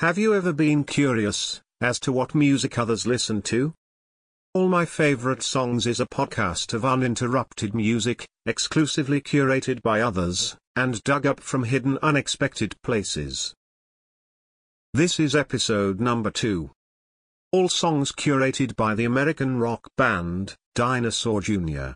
Have you ever been curious as to what music others listen to? All My Favorite Songs is a podcast of uninterrupted music, exclusively curated by others, and dug up from hidden unexpected places. This is episode number 2. All songs curated by the American rock band, Dinosaur Jr.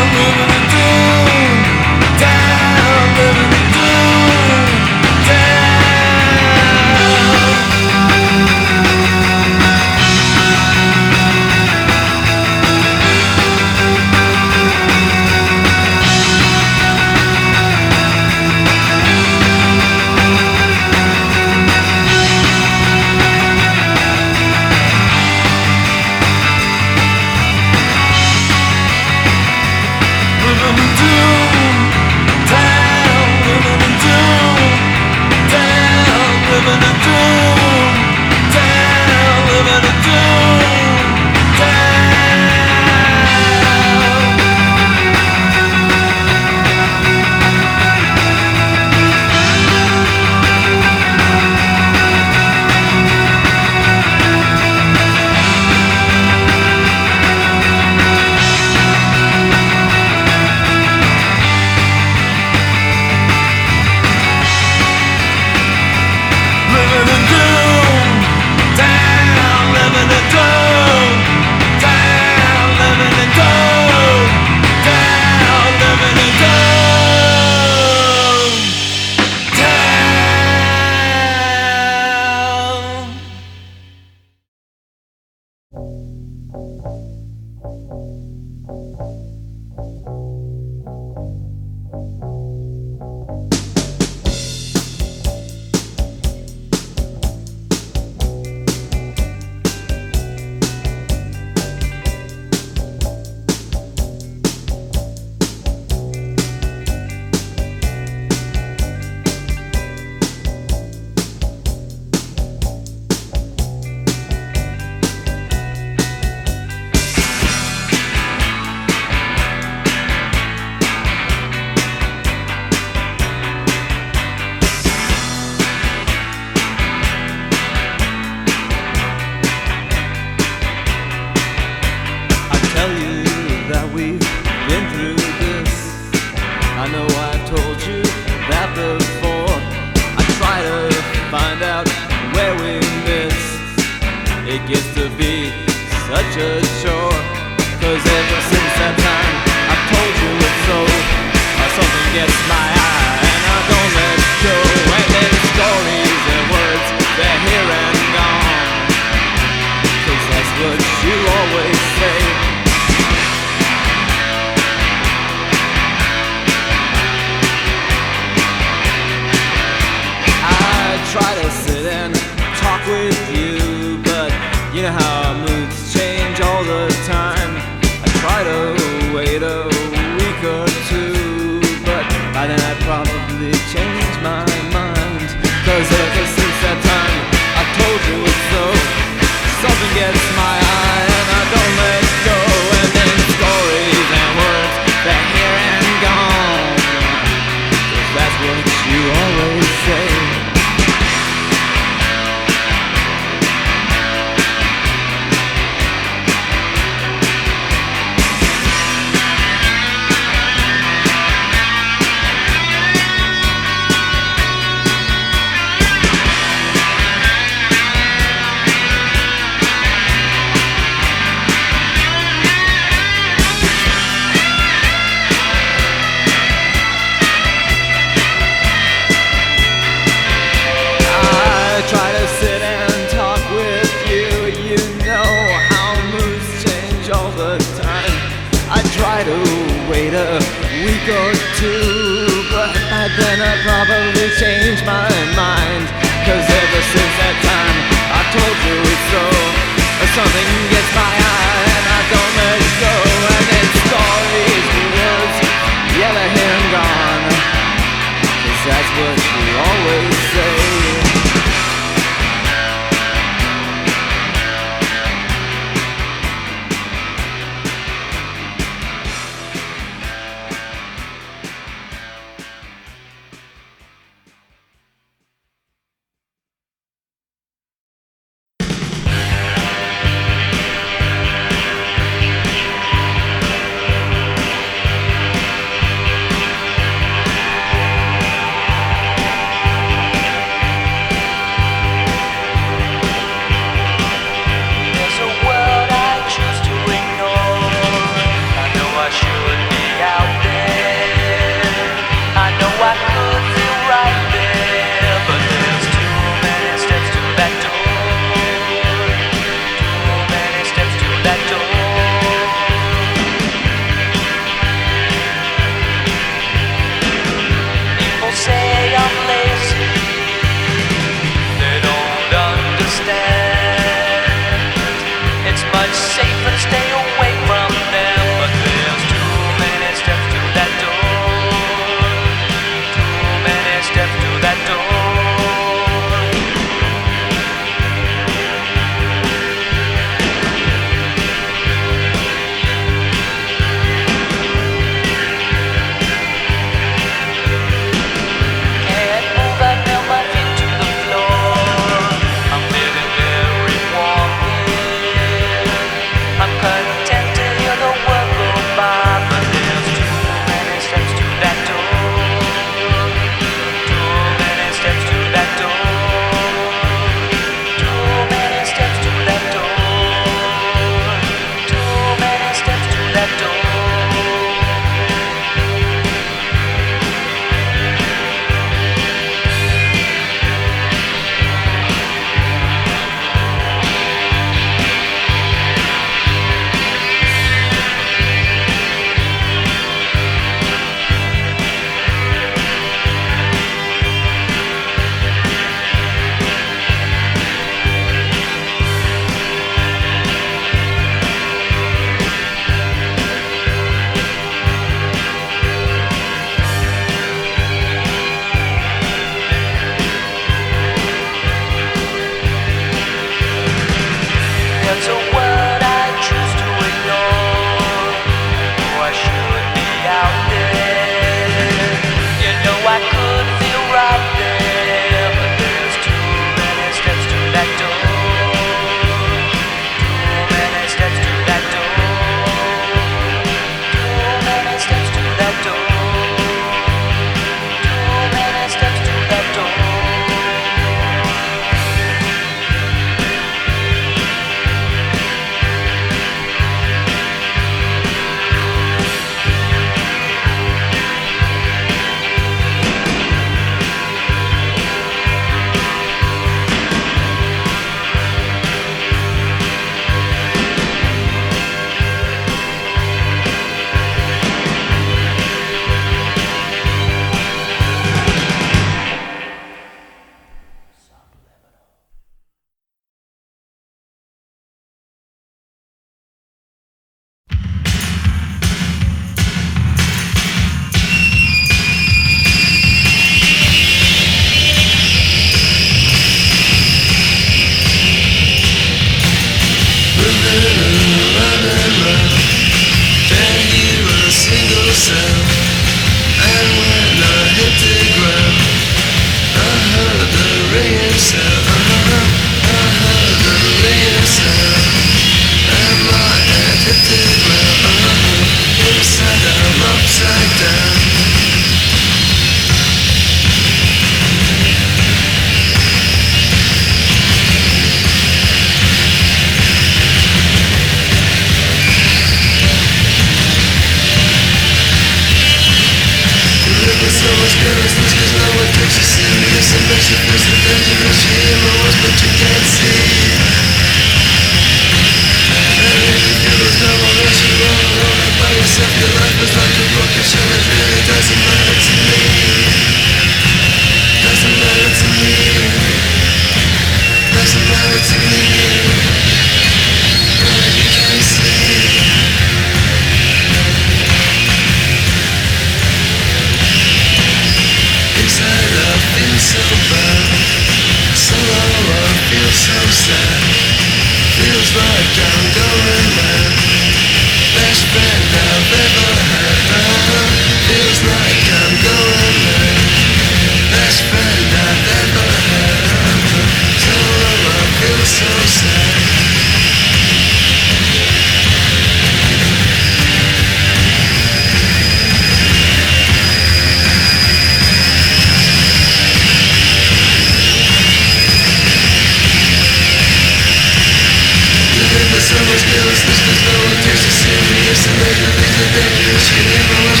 Let's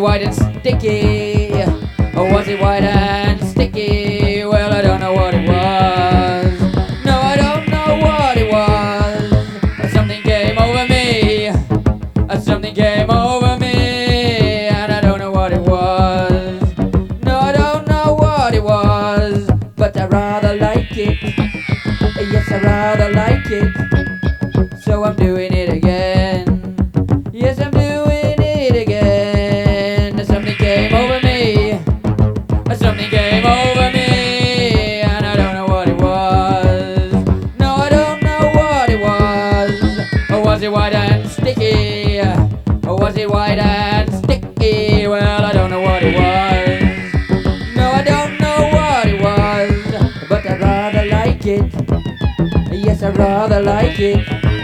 was it I'd like it.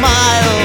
smile.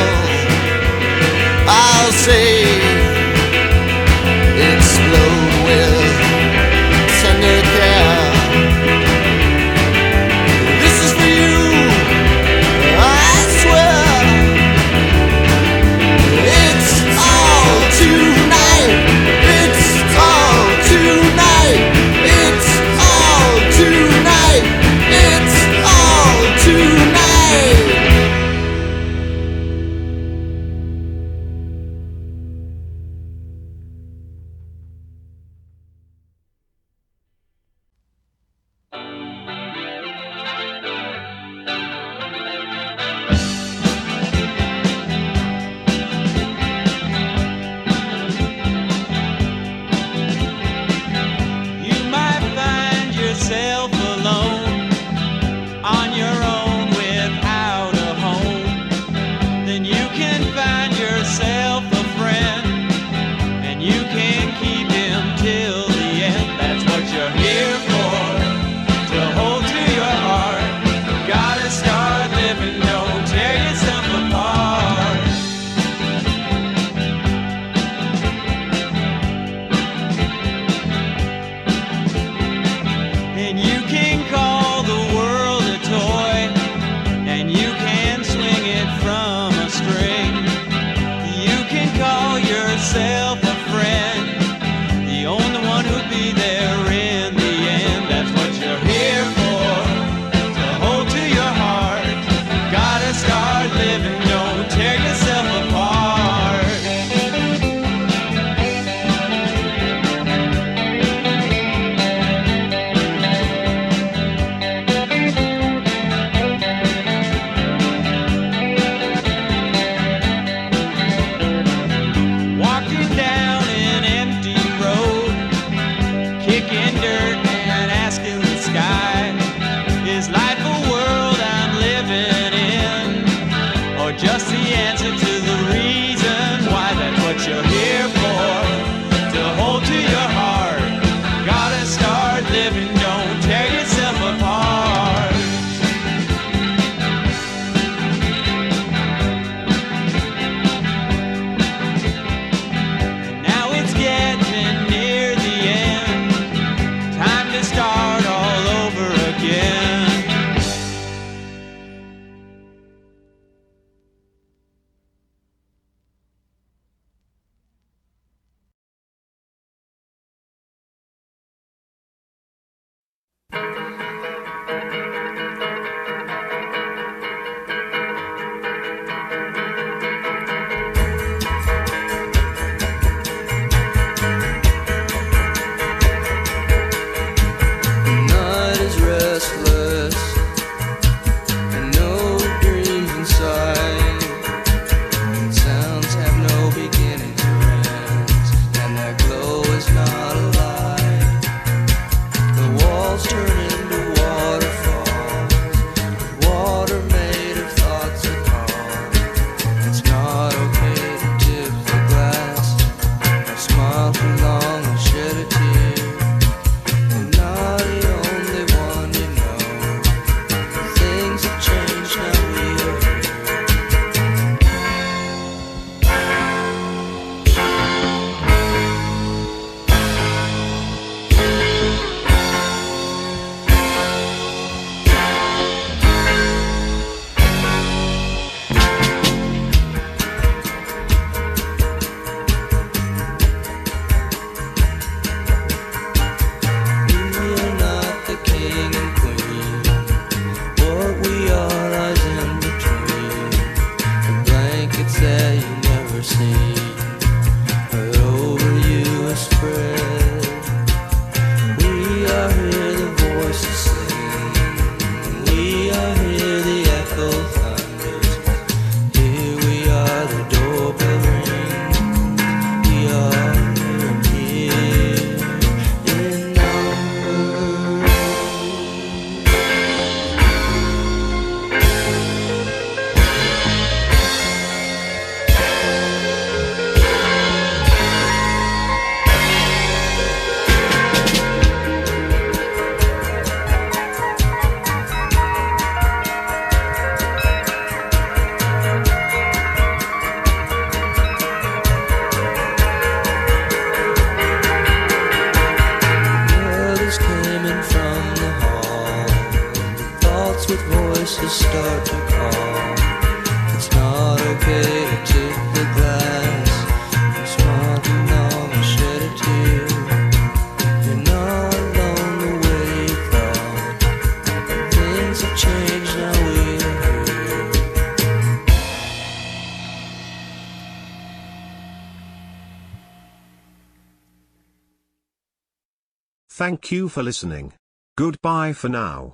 For listening. Goodbye for now.